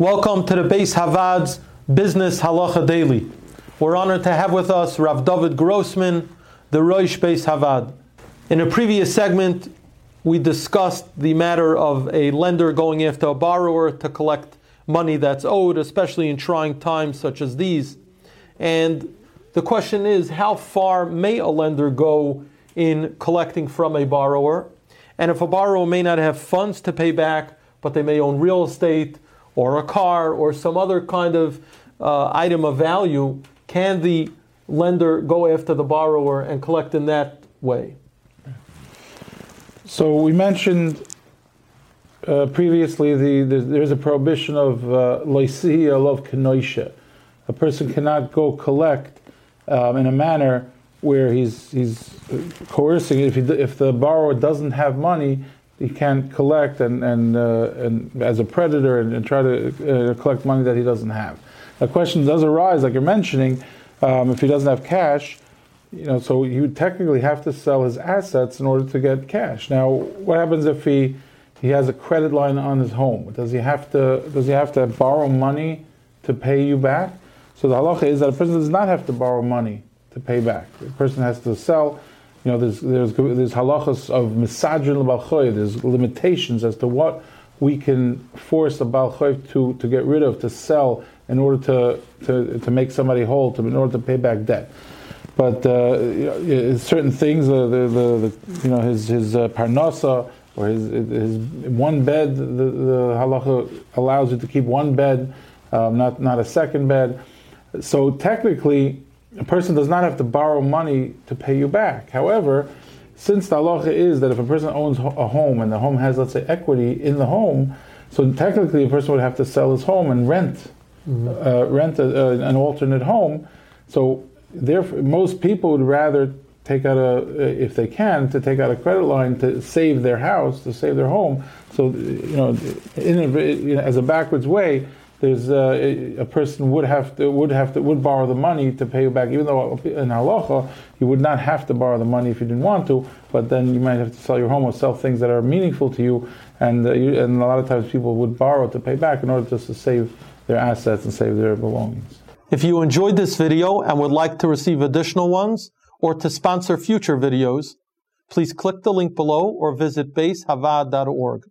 Welcome to the Bais HaVaad's Business Halacha Daily. We're honored to have with us Rav David Grossman, the Rosh Beis Havad. In a previous segment, we discussed the matter of a lender going after a borrower to collect money that's owed, especially in trying times such as these. And the question is, how far may a lender go in collecting from a borrower? And if a borrower may not have funds to pay back, but they may own real estate, or a car or some other kind of uh, item of value, can the lender go after the borrower and collect in that way? So we mentioned uh, previously the, the, there's a prohibition of loisiya uh, of kenoisha. A person cannot go collect um, in a manner where he's he's coercing. If he, if the borrower doesn't have money, he can't collect and and, uh, and as a predator and, and try to uh, collect money that he doesn't have. The question does arise, like you're mentioning, um, if he doesn't have cash, you know, so he would technically have to sell his assets in order to get cash. Now, what happens if he he has a credit line on his home? Does he have to does he have to borrow money to pay you back? So the halacha is that a person does not have to borrow money to pay back. The person has to sell you know, there's there's there's halachas of misajin balchoy. There's limitations as to what we can force a balchoy to to get rid of, to sell in order to to, to make somebody whole, to in order to pay back debt. But uh, certain things, uh, the, the, the, you know, his his uh, parnasa or his his one bed, the, the halacha allows you to keep one bed, um, not not a second bed. So technically, a person does not have to borrow money to pay you back. However, since the halacha is that if a person owns a home and the home has, let's say, equity in the home, so technically a person would have to sell his home and rent, mm-hmm. uh, rent a, uh, an alternate home. So therefore, most people would rather take out a, if they can, to take out a credit line to save their house, to save their home. So you know, in a, you know as a backwards way, there's uh, a person would have to would have to would borrow the money to pay you back, even though in halacha you would not have to borrow the money if you didn't want to, but then you might have to sell your home or sell things that are meaningful to you, and uh, you, and a lot of times people would borrow to pay back in order just to save their assets and save their belongings. If you enjoyed this video and would like to receive additional ones or to sponsor future videos, please click the link below or visit baishavaad.org.